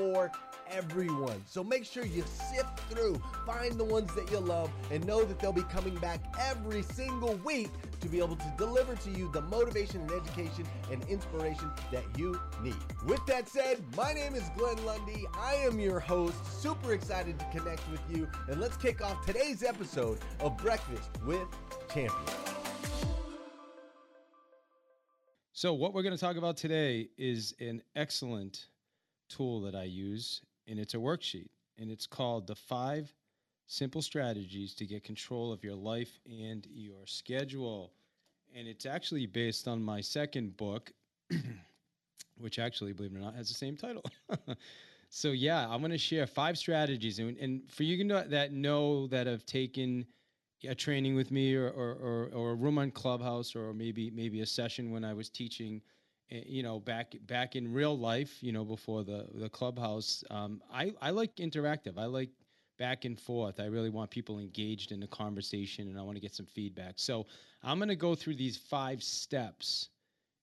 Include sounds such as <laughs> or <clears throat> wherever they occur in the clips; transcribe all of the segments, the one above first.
for everyone. So make sure you sift through, find the ones that you love, and know that they'll be coming back every single week to be able to deliver to you the motivation and education and inspiration that you need. With that said, my name is Glenn Lundy. I am your host, super excited to connect with you, and let's kick off today's episode of Breakfast with Champions. So, what we're going to talk about today is an excellent tool that I use, and it's a worksheet, and it's called the five simple strategies to get control of your life and your schedule. And it's actually based on my second book, <clears throat> which actually, believe it or not, has the same title. <laughs> so, yeah, I'm going to share five strategies. And, and for you that know that have taken a training with me or, or, or, or a room on Clubhouse or maybe maybe a session when I was teaching you know back back in real life you know before the the clubhouse um, I, I like interactive. I like back and forth. I really want people engaged in the conversation and i want to get some feedback. So i'm going to go through these five steps.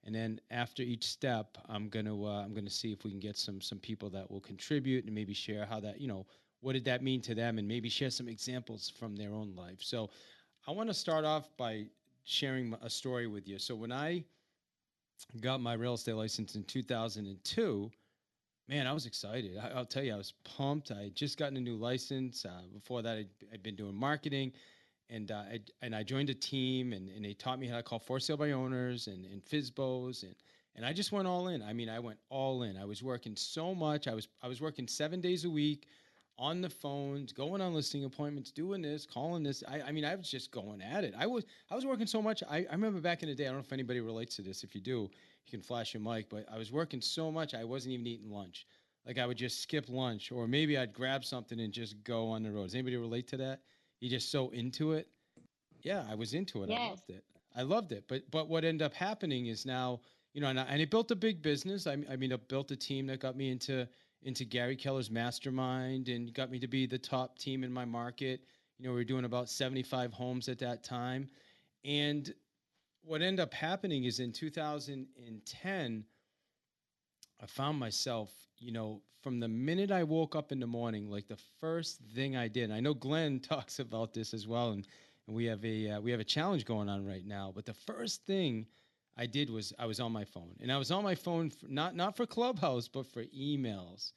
And then after each step i'm going to uh, i'm going to see if we can get some some people that will contribute and maybe share how that you know what did that mean to them and maybe share some examples from their own life. So i want to start off by sharing a story with you. So when i got my real estate license in 2002 man i was excited I, will tell you i was pumped i had just gotten a new license uh, before that I'd, I'd, been doing marketing and uh, I, and I joined a team and, and they taught me how to call for sale by owners and, and FSBOs and and I just went all in. I mean, I went all in. I was working so much. I was I was working seven days a week on the phones, going on listing appointments, doing this, calling this. I, I mean, I was just going at it. I was I was working so much. I, I remember back in the day. I don't know if anybody relates to this. If you do, you can flash your mic. But I was working so much. I wasn't even eating lunch. Like I would just skip lunch, or maybe I'd grab something and just go on the road. Does anybody relate to that? You're just so into it. Yeah, I was into it. Yes. I loved it. I loved it. But but what ended up happening is now you know, and, I, and it built a big business. I, I mean, it built a team that got me into into Gary Keller's mastermind and got me to be the top team in my market. You know, we were doing about 75 homes at that time. And what ended up happening is in 2010, I found myself, you know, from the minute I woke up in the morning, like the first thing I did. I know Glenn <laughs> talks about this as well, and, and we have a uh, we have a challenge going on right now. But the first thing I did was I was on my phone, and I was on my phone for, not not for Clubhouse, but for emails,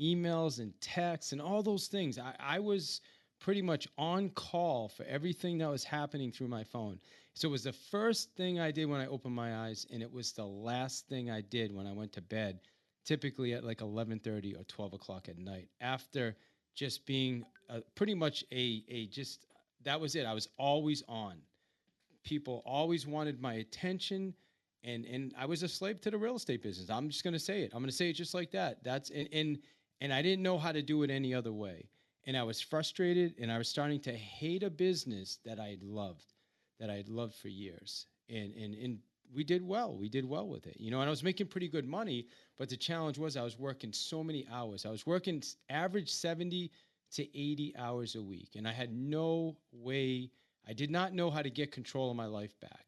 emails and texts and all those things. I, I was pretty much on call for everything that was happening through my phone. So it was the first thing I did when I opened my eyes, and it was the last thing I did when I went to bed, typically at like 11:30 or 12 o'clock at night. After just being uh, pretty much a a just that was it. I was always on people always wanted my attention and and I was a slave to the real estate business. I'm just going to say it. I'm going to say it just like that. That's and, and and I didn't know how to do it any other way. And I was frustrated and I was starting to hate a business that I loved, that I had loved for years. And and and we did well. We did well with it. You know, and I was making pretty good money, but the challenge was I was working so many hours. I was working average 70 to 80 hours a week and I had no way I did not know how to get control of my life back.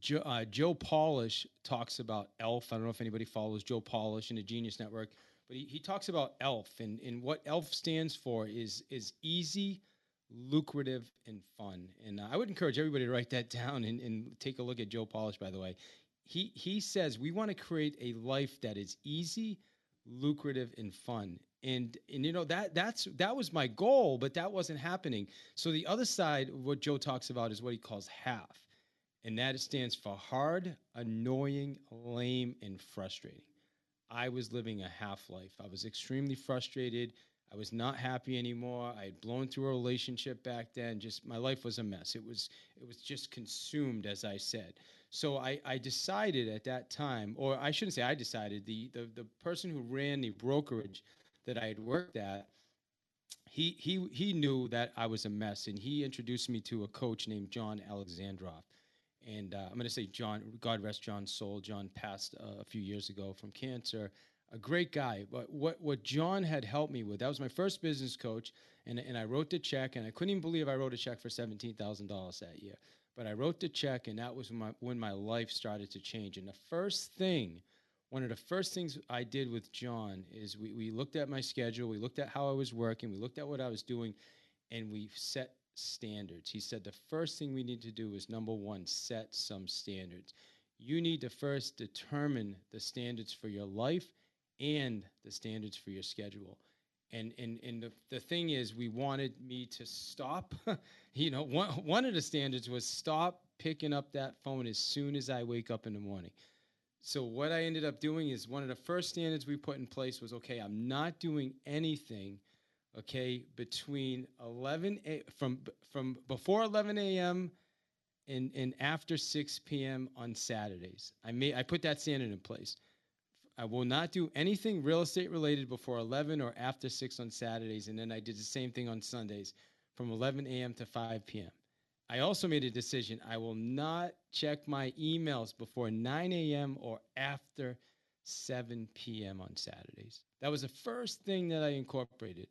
Joe, uh, Joe Polish talks about ELF. I don't know if anybody follows Joe Polish in the Genius Network, but he, he talks about ELF, and, and what ELF stands for is is easy, lucrative, and fun. And I would encourage everybody to write that <laughs> down and, and take a look at Joe Polish. By the way, he he says we want to create a life that is easy, lucrative, and fun. And and you know that that's that was my goal, but that wasn't happening. So the other side, what Joe talks about, is what he calls half and that stands for hard, annoying, lame, and frustrating. I was living a half life. I was extremely frustrated. I was not happy anymore. I had blown through a relationship back then. Just my life was a mess. It was it was just consumed, as I said. So I, I decided at that time, or I shouldn't say I decided, the, the the person who ran the brokerage that I had worked at, he he he knew that I was a mess, and he introduced me to a coach named John Alexandrov and uh, I'm going to say John, God rest John's soul. John passed uh, a few years ago from cancer. A great guy. But what, what John had helped me with, that was my first business coach. And, and I wrote the check, and I couldn't even believe I wrote a check for $17,000 that year. But I wrote the check, and that was when my, when my life started to change. And the first thing, one of the first things I did with John is we, we looked at my schedule, we looked at how I was working, we looked at what I was doing, and we set standards. He said the first thing we need to do is number one, set some standards. You need to first determine the standards for your life and the standards for your schedule. And, and, and the, the thing is, we wanted me to stop. <laughs> you know, one, one of the standards was stop picking up that phone as soon as I wake up in the morning. So, what I ended up doing is one of the first standards we put in place was okay, I'm not doing anything okay, between 11 a, from from before 11 a.m. and and after 6 p.m. on Saturdays. I may I put that standard in place. I will not do anything real estate related before 11 or after 6 on Saturdays, and then I did the same thing on Sundays from 11 a.m. to 5 p.m. I also made a decision. I will not check my emails before 9 a.m. or after 7 p.m. on Saturdays. That was the first thing that I incorporated.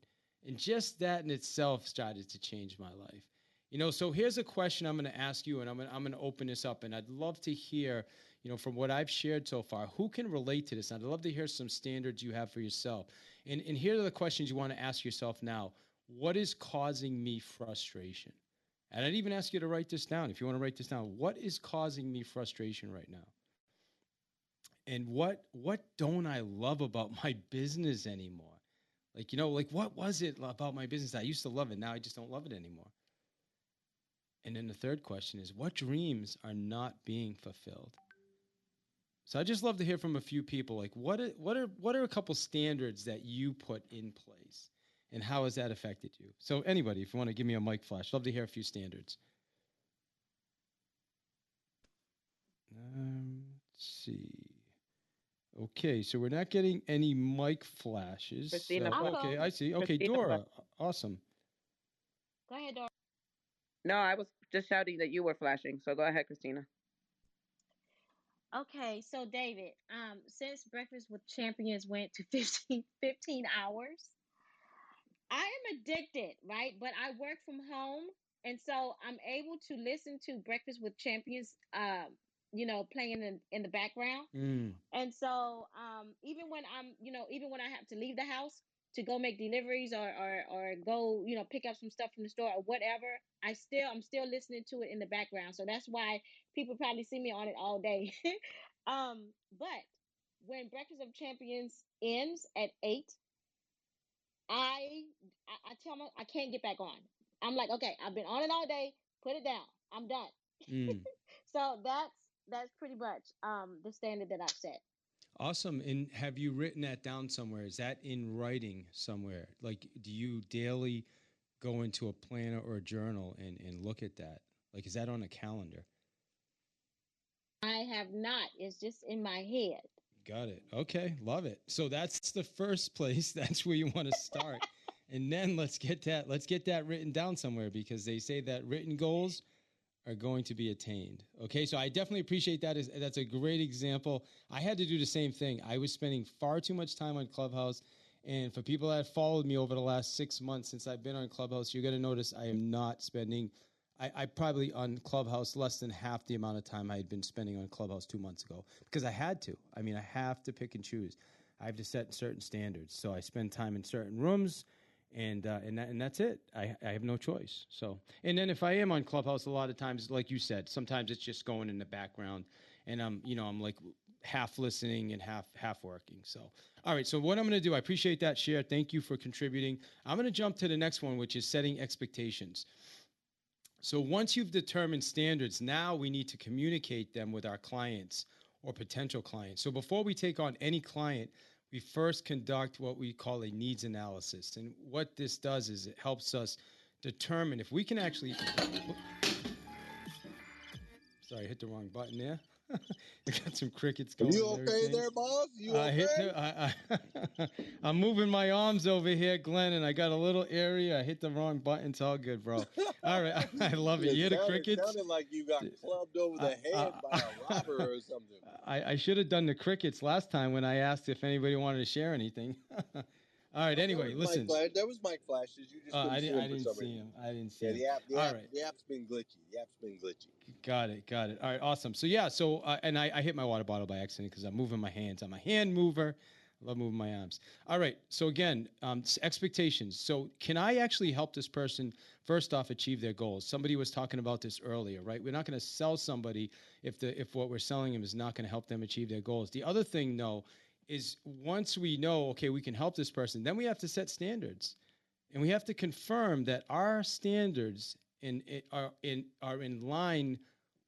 And just that in itself started to change my life. You know, so here's a question I'm going to ask you, and I'm going I'm to open this up, and I'd love to hear, you know, from what I've shared so far, who can relate to this? And I'd love to hear some standards you have for yourself. And, and here are the questions you want to ask yourself now. What is causing me frustration? And I'd even ask you to write this down if you want to write this down. What is causing me frustration right now? And what what don't I love about <laughs> my business anymore? Like, you know, like what was it about my business? I used to love it. Now I just don't love it anymore. And then the third question is what dreams are not being fulfilled? So I just love to hear from a few people like what are, what are what are a couple standards that you put in place and how has that affected you? So anybody if you want to give me a mic flash, love to hear a few standards. Um, let's see. Okay, so we're not getting any mic flashes. Christina, so- okay. I see. Okay, Christina, Dora, awesome. Go ahead, Dora. No, I was just shouting that you were flashing. So go ahead, Christina. Okay, so David, um, since Breakfast with Champions went to 15, 15 hours, I am addicted, right? But I work from home, and so I'm able to listen to Breakfast with Champions, um, you know, playing in, in the background. Mm, And so, um, even when I'm, you know, even when I have to leave the house to go make deliveries or, or, or go, you know, pick up some stuff from the store or whatever, I still, I'm still listening to it in the background. So that's why people probably see me on it all day. <laughs> um, but when Breakfast of Champions ends at eight, I, I, I tell my, I can't get back on. I'm like, okay, I've been on it all day. Put it down. I'm done. mm. <laughs> So that's that's pretty much um the standard that I've set. Awesome. And have you written that down somewhere? Is that in writing somewhere? Like, do you daily go into a planner or a journal and, and look at that? Like, is that on a calendar? I have not. It's just in my head. Got it. Okay. Love it. So that's the first place. <laughs> That's where you want to start. and then let's get that, let's get that written down somewhere because they say that written goals are going to be attained. Okay. So I definitely appreciate that. Is That's a great example. I had to do the same thing. I was spending far too much time on Clubhouse. And for people that have followed me over the last six months since I've been on Clubhouse, you're going to notice I am not spending I, I probably on Clubhouse less than half the amount of time I had been spending on Clubhouse two months ago because I had to. I mean, I have to pick and choose. I have to set certain standards. So I spend time in certain rooms, and uh, and that, and that's it. I I have no choice. So and then if I am on Clubhouse, a lot of times, like you said, sometimes it's just going in the background, and I'm you know I'm like half listening and half half working. So all right. So what I'm going to do, I appreciate that share. Thank you for contributing. I'm going to jump to the next one, which is setting expectations. So once you've determined standards, now we need to communicate them with our clients or potential clients. So before we take on any client, we first conduct what we call a needs analysis. And what this does is it helps us determine if we can actually. Sorry, hit the wrong button there. <laughs> I got some crickets going. You okay there, boss? You I okay? hit the, I, I, <laughs> I'm moving my arms over here, Glenn, and I got a little area. I hit the wrong button. It's all good, bro. All right, <laughs> I love it. You hear the crickets? sounded like you got clubbed over the Uh, head uh, by a robber or something. I, I should have done the crickets last time when I asked if anybody wanted to share anything. all right. Anyway, listen. Mic Flash. There was mic flashes. You just Uh, I didn't. him I didn't see him. I didn't see Yeah, him. the app, the, All app, right. the app's been glitchy. The app's been glitchy. Got it. Got it. All right. Awesome. So yeah. So uh, and I, I hit my water bottle by accident because I'm moving my hands. I'm a hand mover. I love moving my arms. All right. So again, um, expectations. So can I actually help this person first off achieve their goals? Somebody was talking about this earlier, right? We're not going to sell somebody if the if what we're selling them is not going to help them achieve their goals. The other thing, though, is once we know, okay, we can help this person, then we have to set standards, and we have to confirm that our standards in, in are in are in line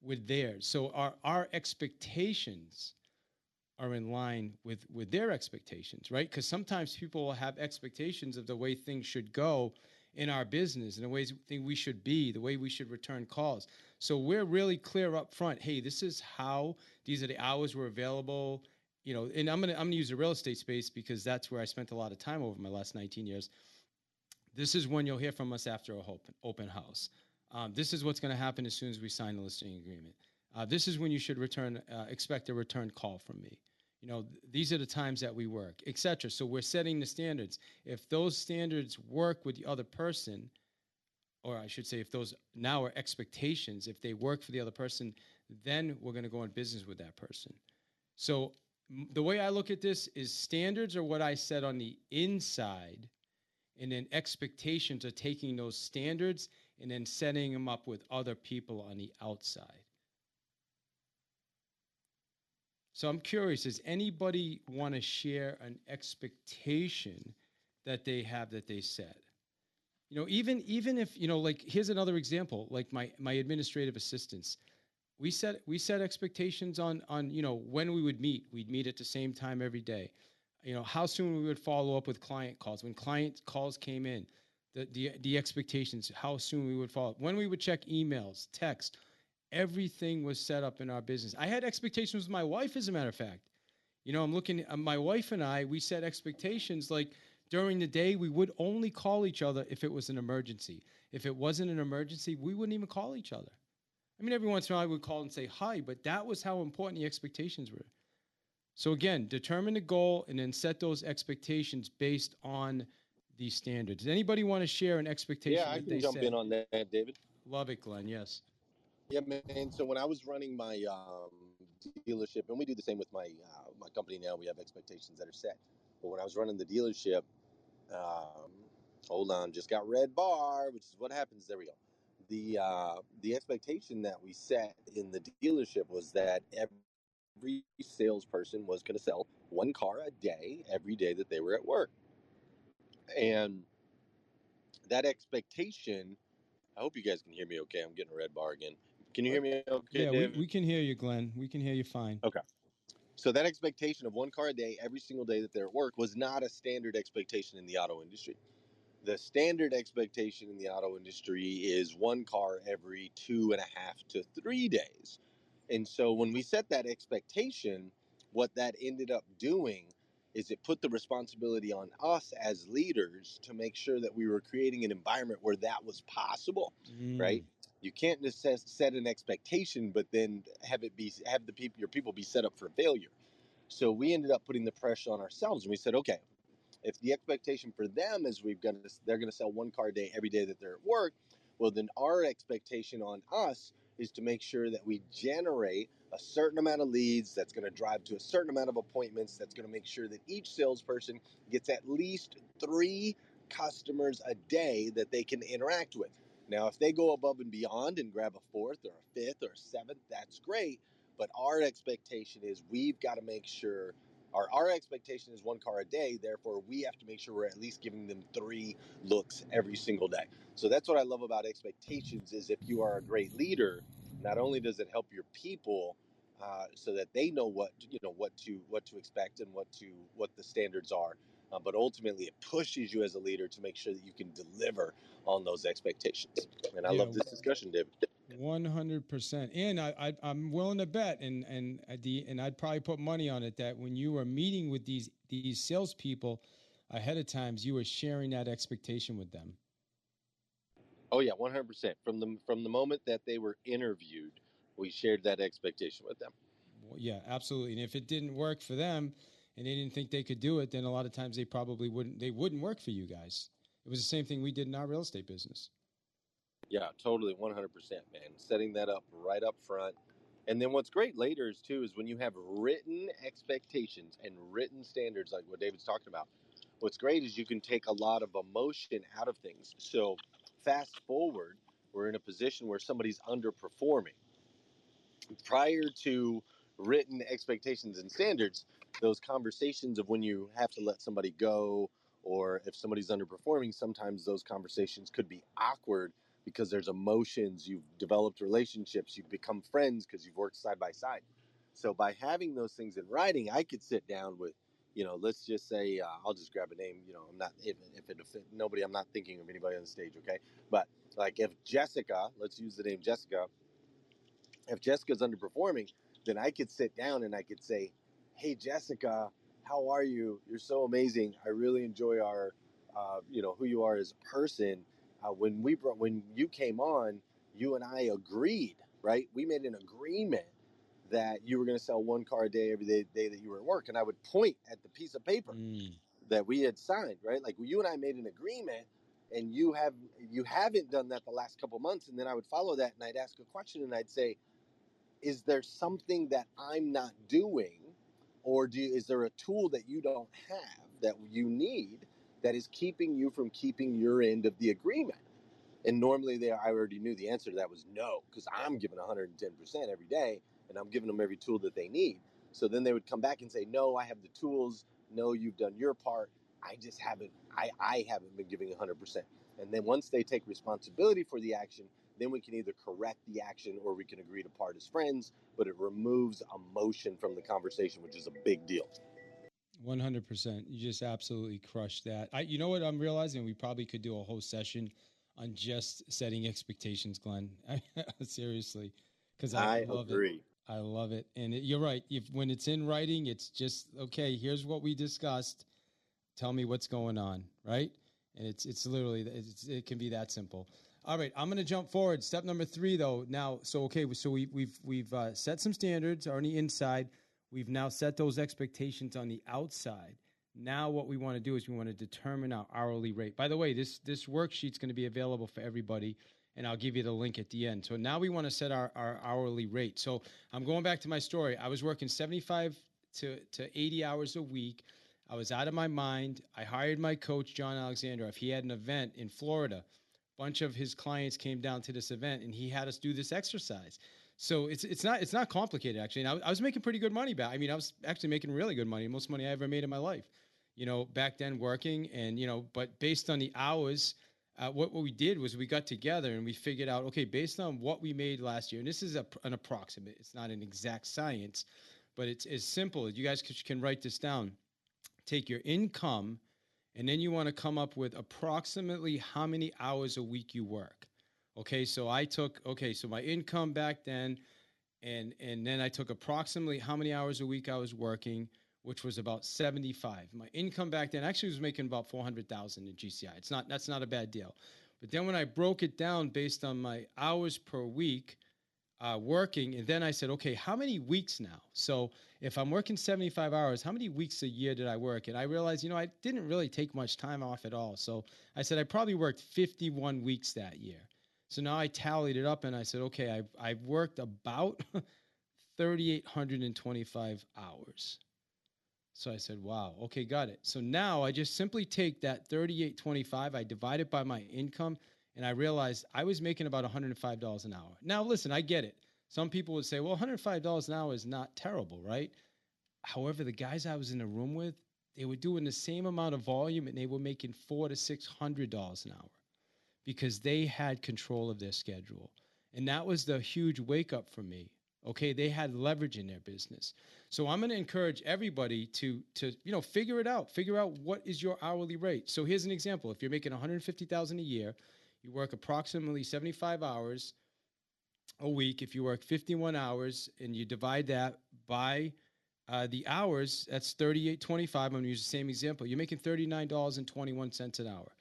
with theirs. So our our expectations are in line with with their expectations, right? Because sometimes people will have expectations of the way things should go in our business and the ways think we should be, the way we should return calls. So we're really clear up front. Hey, this is how these are the hours we're available. You know, and I'm gonna I'm gonna use the real estate space because that's where I spent a lot of time over my last 19 years. This is when you'll hear from us after a open open house. Um, this is what's going to happen as soon as we sign the listing agreement. Uh, this is when you should return, uh, expect a return call from me. You know, th- these are the times that we work, etc. So we're setting the standards. If those standards work with the other person, or I should say, if those now are expectations, if they work for the other person, then we're going to go in business with that person. So m- the way I look at this is standards are what I set on the inside, and then expectations are taking those standards and then setting them up with other people on the outside. So I'm curious, does anybody want to share an expectation that they have that they set? You know, even even if, you know, like here's another example, like my my administrative assistants. We set we set expectations on on, you know, when we would meet. We'd meet at the same time every day. You know, how soon we would follow up with client calls. When client calls came in, the the, the expectations, how soon we would follow up. When we would check emails, text, everything was set up in our business. I had expectations with my wife, as a matter of fact. You know, I'm looking at my wife and I, we set expectations like during the day, we would only call each other if it was an emergency. If it wasn't an emergency, we wouldn't even call each other. I mean, every once in a while I would call and say hi, but that was how important the expectations were. So again, determine the goal and then set those expectations based on these standards. Does anybody want to share an expectation? Yeah, I can jump set? in on that, David. Love it, Glenn. Yes. Yeah, man. So when I was running my um, dealership, and we do the same with my uh, my company now, we have expectations that are set. But when I was running the dealership, um, hold on, just got red bar, which is what happens. There we go. The uh, the expectation that we set in the dealership was that every salesperson was going to sell one car a day every day that they were at work, and that expectation. I hope you guys can hear me okay. I'm getting a red bar again. Can you hear me okay, yeah, we, we can hear you, Glenn. We can hear you fine. Okay. So that expectation of one car a day every single day that they're at work was not a standard expectation in the auto industry. The standard expectation in the auto industry is one car every two and a half to three days. And so when we set that expectation, what that ended up doing is it put the responsibility on us as leaders to make sure that we were creating an environment where that was possible right? Mm. You can't just set, set an expectation, but then have it be have the people your people be set up for failure. So we ended up putting the pressure on ourselves, and we said, okay, if the expectation for them is we've got to, they're going to sell one car a day every day that they're at work, Well, then our expectation on us is to make sure that we generate a certain amount of leads that's going to drive to a certain amount of appointments that's going to make sure that each salesperson gets at least three customers a day that they can interact with. Now, if they go above and beyond and grab a fourth or a fifth or a seventh, that's great. But our expectation is we've got to make sure our, our expectation is one car a day. Therefore, we have to make sure we're at least giving them three looks every single day. So that's what I love about expectations is if you are a great leader, not only does it help your people uh, so that they know what you know what to what to expect and what to what the standards are, uh, but ultimately it pushes you as a leader to make sure that you can deliver on those expectations. And I Yeah. love this discussion, David. One hundred percent, and I, I I'm willing to bet, and and the and I'd probably put money on it that when you were meeting with these these salespeople ahead of times, you were sharing that expectation with them. Oh yeah, one hundred percent. From the from the moment that they were interviewed, we shared that expectation with them. Well, Yeah, absolutely. And if it didn't work for them, and they didn't think they could do it, then a lot of times they probably wouldn't. They wouldn't work for you guys. It was the same thing we did in our real estate business. Yeah, totally, one hundred percent, man. Setting that up right up front, and then what's great later is too is when you have written expectations and written standards, like what David's talking about. What's great is you can take a lot of emotion out of things. So, fast forward, we're in a position where somebody's underperforming. Prior to written expectations and standards, those conversations of when you have to let somebody go or if somebody's underperforming, sometimes those conversations could be awkward because there's emotions, you've developed relationships, you've become friends because you've worked side by side. So by having those things in writing, I could sit down with, you know, let's just say uh, I'll just grab a name. You know, I'm not if if it if nobody, I'm not thinking of anybody on the stage. Okay, but like if Jessica, let's use the name Jessica. If Jessica's underperforming, then I could sit down and I could say, "Hey Jessica, how are you? You're so amazing. I really enjoy our, uh, you know, who you are as a person. Uh, when we brought, when you came on, you and I agreed, right? We made an agreement that you were going to sell one car a day every day, day that you were at work, and I would point at the piece of paper Mm. that we had signed, right? Like you and I made an agreement, and you have you haven't done that the last couple months, and then I would follow that, and I'd ask a question, and I'd say, "Is there something that I'm not doing, or do is there a tool that you don't have that you need that is keeping you from keeping your end of the agreement?" And normally, they I already knew the answer to that was no, because I'm giving 110 percent every day, and I'm giving them every tool that they need. So then they would come back and say, "No, I have the tools. No, you've done your part. I just haven't. I I haven't been giving 100 percent." And then once they take responsibility for the action, then we can either correct the action or we can agree to part as friends. But it removes emotion from the conversation, which is a big deal. One hundred percent. You just absolutely crushed that. I, you know what I'm realizing? We probably could do a whole session on just setting expectations, Glenn. <laughs> Seriously, because I, I love it. agree. I love it, and it, you're right. If when it's in writing, it's just okay. Here's what we discussed. Tell me what's going on, right? And it's it's literally it's, it can be that simple. All right, I'm going to jump forward. Step number three, though. Now, so okay, so we, we've we've uh, set some standards on the inside. We've now set those expectations on the outside. Now, what we want to do is we want to determine our hourly rate. By the way, this this worksheet's going to be available for everybody, and I'll give you the link at the end. So now we want to set our, our hourly rate. So I'm going back to my story. I was working 75 to, to 80 hours a week. I was out of my mind. I hired my coach, John Alexander. If he had an event in Florida, bunch of his clients came down to this event, and he had us do this exercise. So it's it's not it's not complicated actually. And I, I was making pretty good money back. I mean, I was actually making really good money, most money I ever made in my life. You know, back then working, and you know, but based on the hours, uh, what what we did was we got together and we figured out, okay, based on what we made last year, and this is a, an approximate. It's not an exact science, but it's as simple. You guys can- can write this down. Take your income, and then you want to come up with approximately how many hours a week you work. Okay, so I took okay, so my income back then, and and then I took approximately how many hours a week I was working, which was about seventy five. My income back then actually was making about four hundred thousand in GCI. It's not that's not a bad deal, but then when I broke it down based on my hours per week uh, working, and then I said, okay, how many weeks now? So if I'm working 75 hours, how many weeks a year did I work? And I realized, you know, I didn't really take much time off at all. So I said I probably worked 51 weeks that year. So now I tallied it up and I said, okay, I've, I've worked about <laughs> 3,825 hours. So I said, wow, okay, got it. So now I just simply take that 3825, I divide it by my income, and I realized I was making about $105 an hour. Now, listen, I get it. Some people would say, well, $105 an hour is not terrible, right? However, the guys I was in the room with, they were doing the same amount of volume and they were making four to six hundred dollars an hour because they had control of their schedule. And that was the huge wake up for me. Okay, they had leverage in their business. So I'm going to encourage everybody to to you know figure it out. Figure out what is your hourly rate. So here's an example. If you're making 150,000 a year, you work approximately 75 hours a week. If you work 51 hours and you divide that by uh, the hours, that's 38.25. I'm going to use the same example. You're making $39.21 an hour.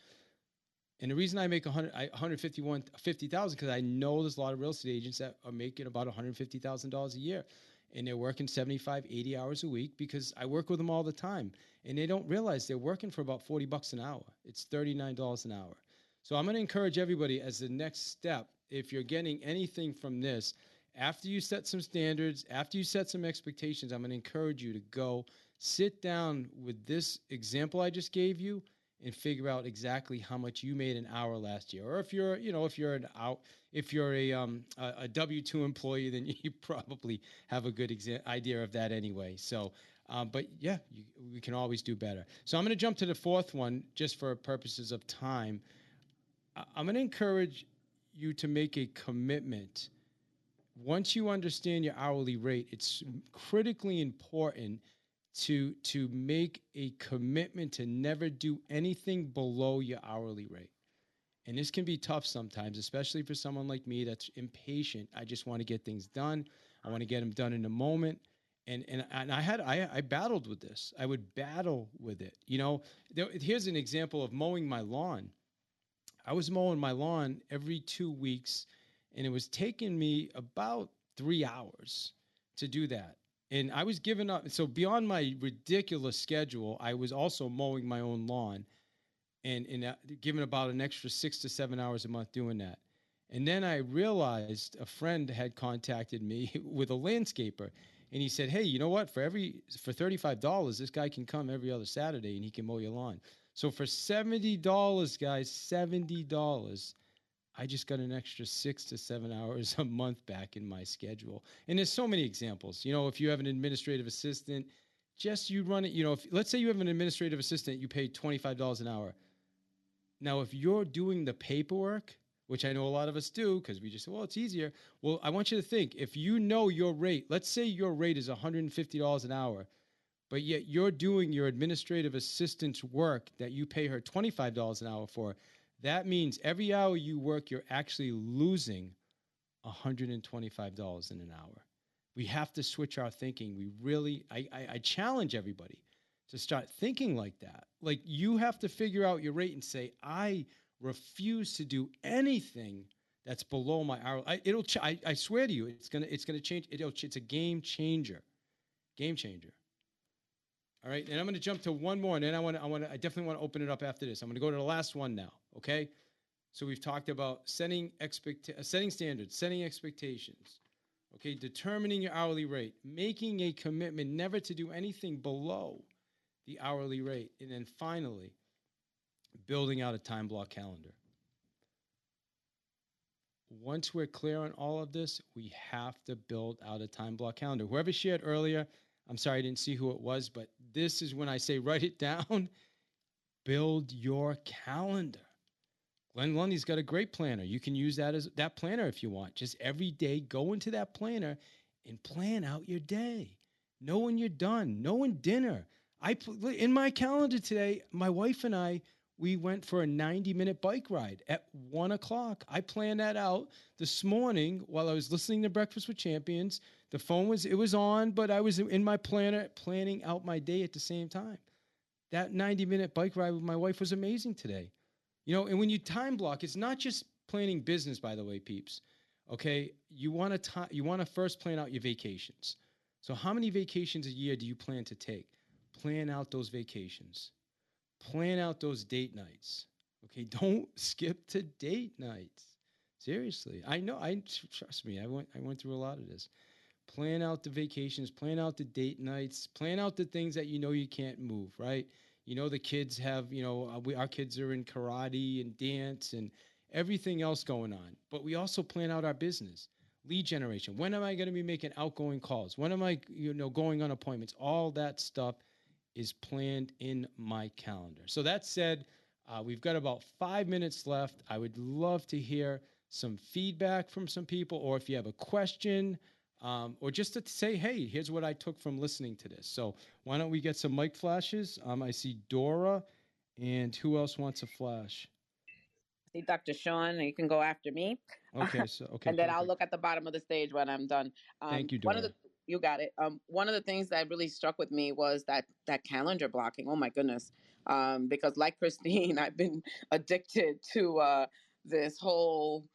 And the reason I make 100, 151, 50,000 because I know there's a lot of real estate agents that are making about $150,000 a year and they're working 75, 80 hours a week because I work with them all the time and they don't realize they're working for about 40 bucks an hour. It's $39 an hour. So I'm going to encourage everybody as the next step, if you're getting anything from this, after you set some standards, after you set some expectations, I'm going to encourage you to go sit down with this example I just gave you and figure out exactly how much you made an hour last year. Or if you're, you know, if you're an out, if you're a um, a, a W two employee, then <laughs> you probably have a good exa- idea of that anyway. So, um, but yeah, you, we can always do better. So I'm going to jump to the fourth one just for purposes of time. I'm going to encourage you to make a commitment. Once you understand your hourly rate, it's critically important to to make a commitment to never do anything below your hourly rate. And this can be tough sometimes, especially for someone like me that's impatient. I just want to get things done. I want to get them done in a moment. And and and I had I I battled with this. I would battle with it. You know, there, here's an example of mowing my lawn. I was mowing my lawn every 2 weeks and it was taking me about 3 hours to do that and I was giving up. So beyond my ridiculous schedule, I was also mowing my own lawn, and and uh, giving about an extra six to seven hours a month doing that. And then I realized a friend had contacted me <laughs> with a landscaper, and he said, "Hey, you know what? For every for thirty five dollars, this guy can come every other Saturday and he can mow your lawn. So for seventy dollars, guys, seventy dollars." I just got an extra six to seven <laughs> hours a month back in my schedule. And there's so many examples. You know, if you have an administrative assistant, just you run it, you know, if let's say you have an administrative assistant, you pay $25 an hour. Now, if you're doing the paperwork, which I know a lot of us do because we just say, well, it's easier. Well, I want you to think if you know your rate, let's say your rate is $150 an hour, but yet you're doing your administrative assistant's work that you pay her $25 an hour for that means every hour you work, you're actually losing $125 in an hour. We have to switch our thinking. We really, I, I, I, challenge everybody to start thinking like that. Like you have to figure out your rate and say, I refuse to do anything that's below my hour. I, it'll, ch- I, I swear to you, it's gonna, it's gonna change. It'll, it's a game changer, game changer. All right, and I'm going to jump to one more, and then I want to, I want to, I definitely want to open it up after this. I'm going to go to the last one now. Okay, so we've talked about setting expect, uh, setting standards, setting expectations. Okay, determining your hourly rate, making a commitment never to do anything below the hourly rate, and then finally, building out a time block calendar. Once we're clear on all of this, we have to build out a time block calendar. Whoever shared earlier I'm sorry I didn't see who it was, but this is when I say <laughs> write it down. Build your calendar. Glenn Lundy's got a great planner. You can use that as that planner if you want. Just every day go into that planner and plan out your day. Know when you're done. Know when dinner. I in my calendar today, my wife and I we went for a 90 minute bike ride at one o'clock. I planned that out this morning while I was listening to Breakfast with Champions. The phone was it was on, but I was in my planner planning out my day at the same time. That 90 minute bike ride with my wife was amazing today. You know, and when you time block, it's not just planning business, by the way, peeps. Okay, you want to time you want to first plan out your vacations. So, how many vacations a year do you plan to take? Plan out those vacations plan out those date nights. Okay, <laughs> don't skip to date nights. Seriously, I know. I trust me. I went. I went through a lot of this. Plan out the vacations. Plan out the date nights. Plan out the things that you know you can't move. Right. You know the kids have. You know uh, we, our kids are in karate and dance and everything else going on. But we also plan out our business, lead generation. When am I going to be making outgoing calls? When am I, you know, going on appointments? All that stuff is planned in my calendar. So that said, uh, we've got about five minutes left. I would love to hear some feedback from some people, or if you have a question, um, or just to say, hey, here's what I took from listening to this. So why don't we get some mic flashes? Um, I see Dora, and who else wants a flash? See Dr. Sean, and you can go after me. Okay, <laughs> so okay, and then I'll look at the bottom of the stage when I'm done. Um, Thank you, One of Dora. the you got it. Um, one of the things that really struck with me was that that calendar blocking. Oh my goodness! Um, because like Christine, <laughs> I've been addicted to uh, this whole,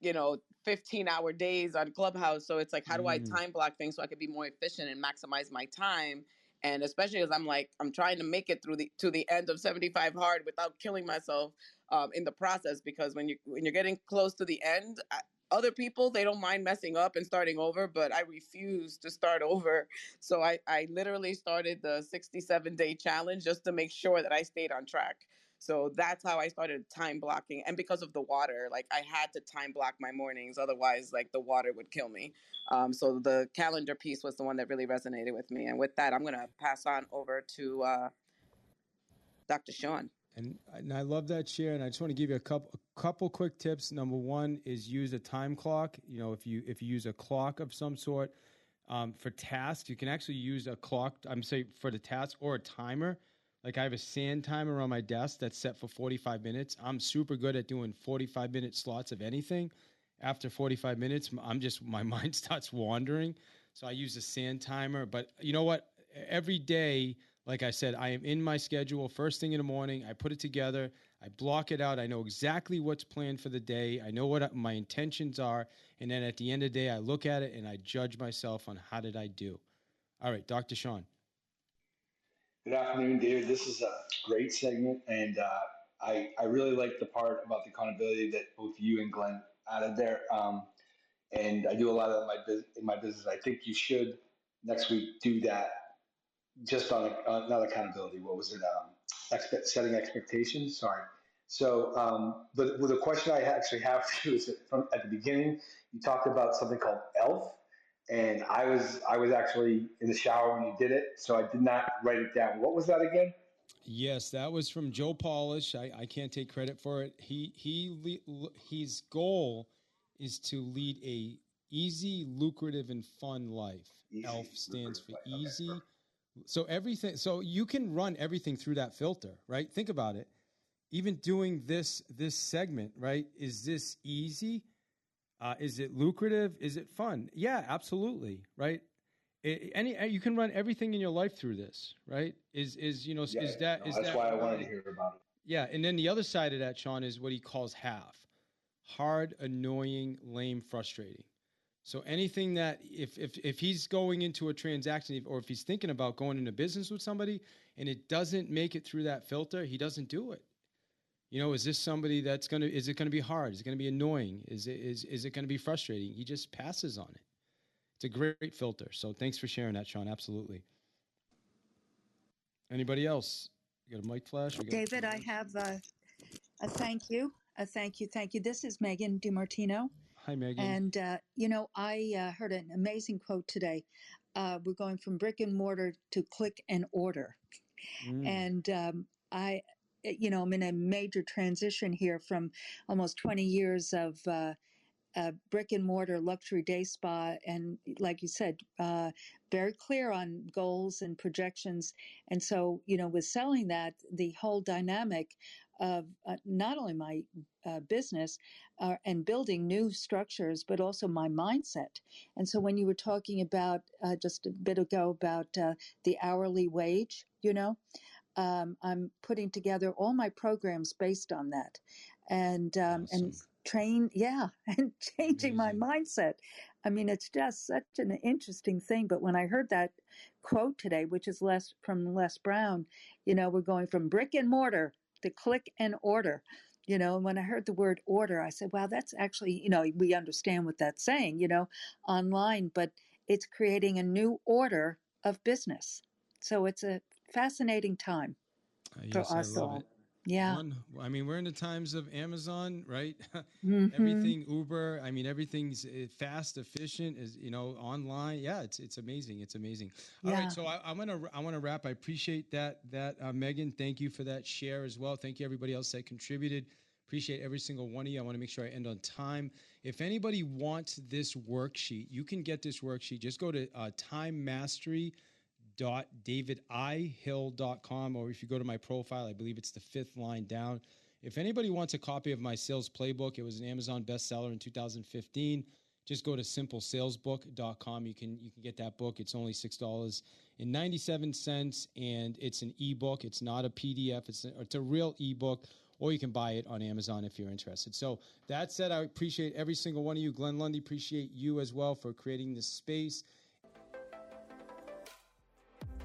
you know, 15 hour days on Clubhouse. So it's like, how do I Mm. time block things so I could be more efficient and maximize my time? And especially as I'm like, I'm trying to make it through the to the end of 75 hard without killing myself um, in the process. Because when you when you're getting close to the end, I, other people they don't mind messing up and starting over, but I refuse to start <laughs> over. So I I literally started the 67 day challenge just to make sure that I stayed on track. So that's how I started time blocking. And because of the water, like I had to time block my mornings. Otherwise, like the water would kill me. Um, so the calendar piece was the one that really resonated with me. And with that, I'm going to pass on over to uh, Dr. Sean. And, and I love that share. And I just want to give you a couple a couple quick tips. Number one is use a time clock. You know, if you if you use a clock of some sort um, for tasks, you can actually use a clock. I'm saying for the task or a timer. Like I have a sand timer on my desk that's set for 45 minutes. I'm super good at doing 45 minute slots of anything. After 45 minutes, I'm just my <laughs> mind starts wandering. So I use a sand timer. But you know what? Every day, like I said, I am in my schedule first thing in the morning. I put it together. I block it out. I know exactly what's planned for the day. I know what uh, my intentions are. And then at the end of the day, I look at it and I judge myself on how did I do. All right, Dr. Sean. Good afternoon, David. This is a great segment, and uh, I I really like the part about the accountability that both you and Glenn added there. Um, and I do a lot of my in my business. I think you should next week do that just on uh, not accountability. What was it? Um, expect, setting expectations. Sorry. So um, the well, the question I actually have for you is that from at the beginning you talked about something called ELF, and I was I was actually in the shower when you did it, so I did not write it down. What was that again? Yes, that was from Joe Polish. I, I can't take credit for it. He he le- his goal is to lead a easy, lucrative, and fun life. Easy, ELF stands for life. Okay, easy. perfect. So everything. So you can run everything through that filter, right? Think about it. Even doing this this segment, right? Is this easy? Uh, is it lucrative? Is it fun? Yeah, absolutely, right? I- any uh, you can run everything in your life through this, right? Is is you know Yeah, is that no, is that's that why I wanted to hear about it. yeah, and then the other side of that, Sean, is what he calls half hard, annoying, lame, frustrating. So anything that if if if he's going into a transaction or if he's thinking about going into business with somebody and it doesn't make it through that filter, he doesn't do it. You know, is this somebody that's gonna is it gonna be hard? Is it gonna be annoying? Is it is is it gonna be frustrating? He just passes on it. It's a great filter. So thanks for sharing that, Sean. Absolutely. Anybody else? You got a mic flash? Got- David, I have a, a thank you, a thank you, thank you. This is Megan DiMartino. Hi, Megan. And, uh, you know, I uh, heard an amazing quote today. Uh, we're going from brick and mortar to click and order. Mm. And um, I, you know, I'm in a major transition here from almost 20 years of uh, brick and mortar luxury day spa. And like you said, uh, very clear on goals and projections. And so, you know, with selling that, the whole dynamic of uh, not only my uh, business uh, and building new structures, but also my mindset. And so, when you were talking about just a bit ago about the hourly wage, you know, um, I'm putting together all my programs based on that, and um, and train, yeah, <laughs> and changing my mindset. I mean, it's just such an interesting thing. But when I heard that quote today, which is less from Les Brown, you know, we're going from brick and mortar to click and order. you know and when i heard the word order i said wow that's actually you know we understand what that's saying you know online but it's creating a new order of business so it's a fascinating time Uh, for yes, I us love all it. yeah One, I mean, we're in the times of Amazon, right? <laughs> Mhm. everything Uber. I mean, everything's uh, fast, efficient. Is you know online. Yeah, it's it's amazing. It's amazing. All right, Yeah. so I, I'm gonna I want to wrap. I appreciate that that uh, Megan. Thank you for that share as well. Thank you everybody else that contributed. Appreciate every single one of you. I want to make sure I end on time. If anybody wants this worksheet, you can get this worksheet. Just go to uh, Time Mastery davidihill.com or if you go to my profile i believe it's the fifth line down. If anybody wants a copy of my sales playbook it was an amazon bestseller in 2015 just go to simplesalesbook.com you can you can get that book. It's only six dollars and 97 cents and it's an ebook. It's not a pdf it's a, it's a real ebook or you can buy it on amazon if you're interested. So that said i appreciate every single one of you. Glenn lundy appreciate you as well for creating this space